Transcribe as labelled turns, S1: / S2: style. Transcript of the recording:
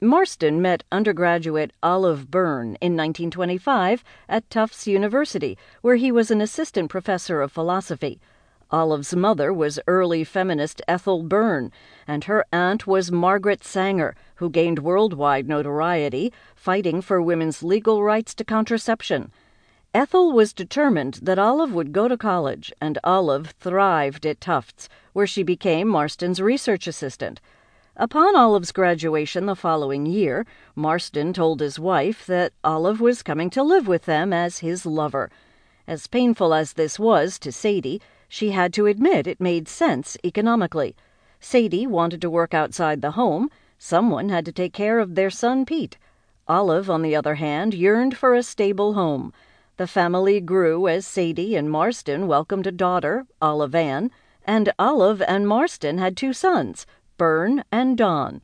S1: Marston met undergraduate Olive Byrne in 1925 at Tufts University, where he was an assistant professor of philosophy. Olive's mother was early feminist Ethel Byrne, and her aunt was Margaret Sanger, who gained worldwide notoriety fighting for women's legal rights to contraception. Ethel was determined that Olive would go to college, and Olive thrived at Tufts, where she became Marston's research assistant. Upon Olive's graduation the following year, Marston told his wife that Olive was coming to live with them as his lover. As painful as this was to Sadie, she had to admit it made sense economically. Sadie wanted to work outside the home. Someone had to take care of their son Pete. Olive, on the other hand, yearned for a stable home. The family grew as Sadie and Marston welcomed a daughter, Olive Ann, and Olive and Marston had two sons, Byrne and Don.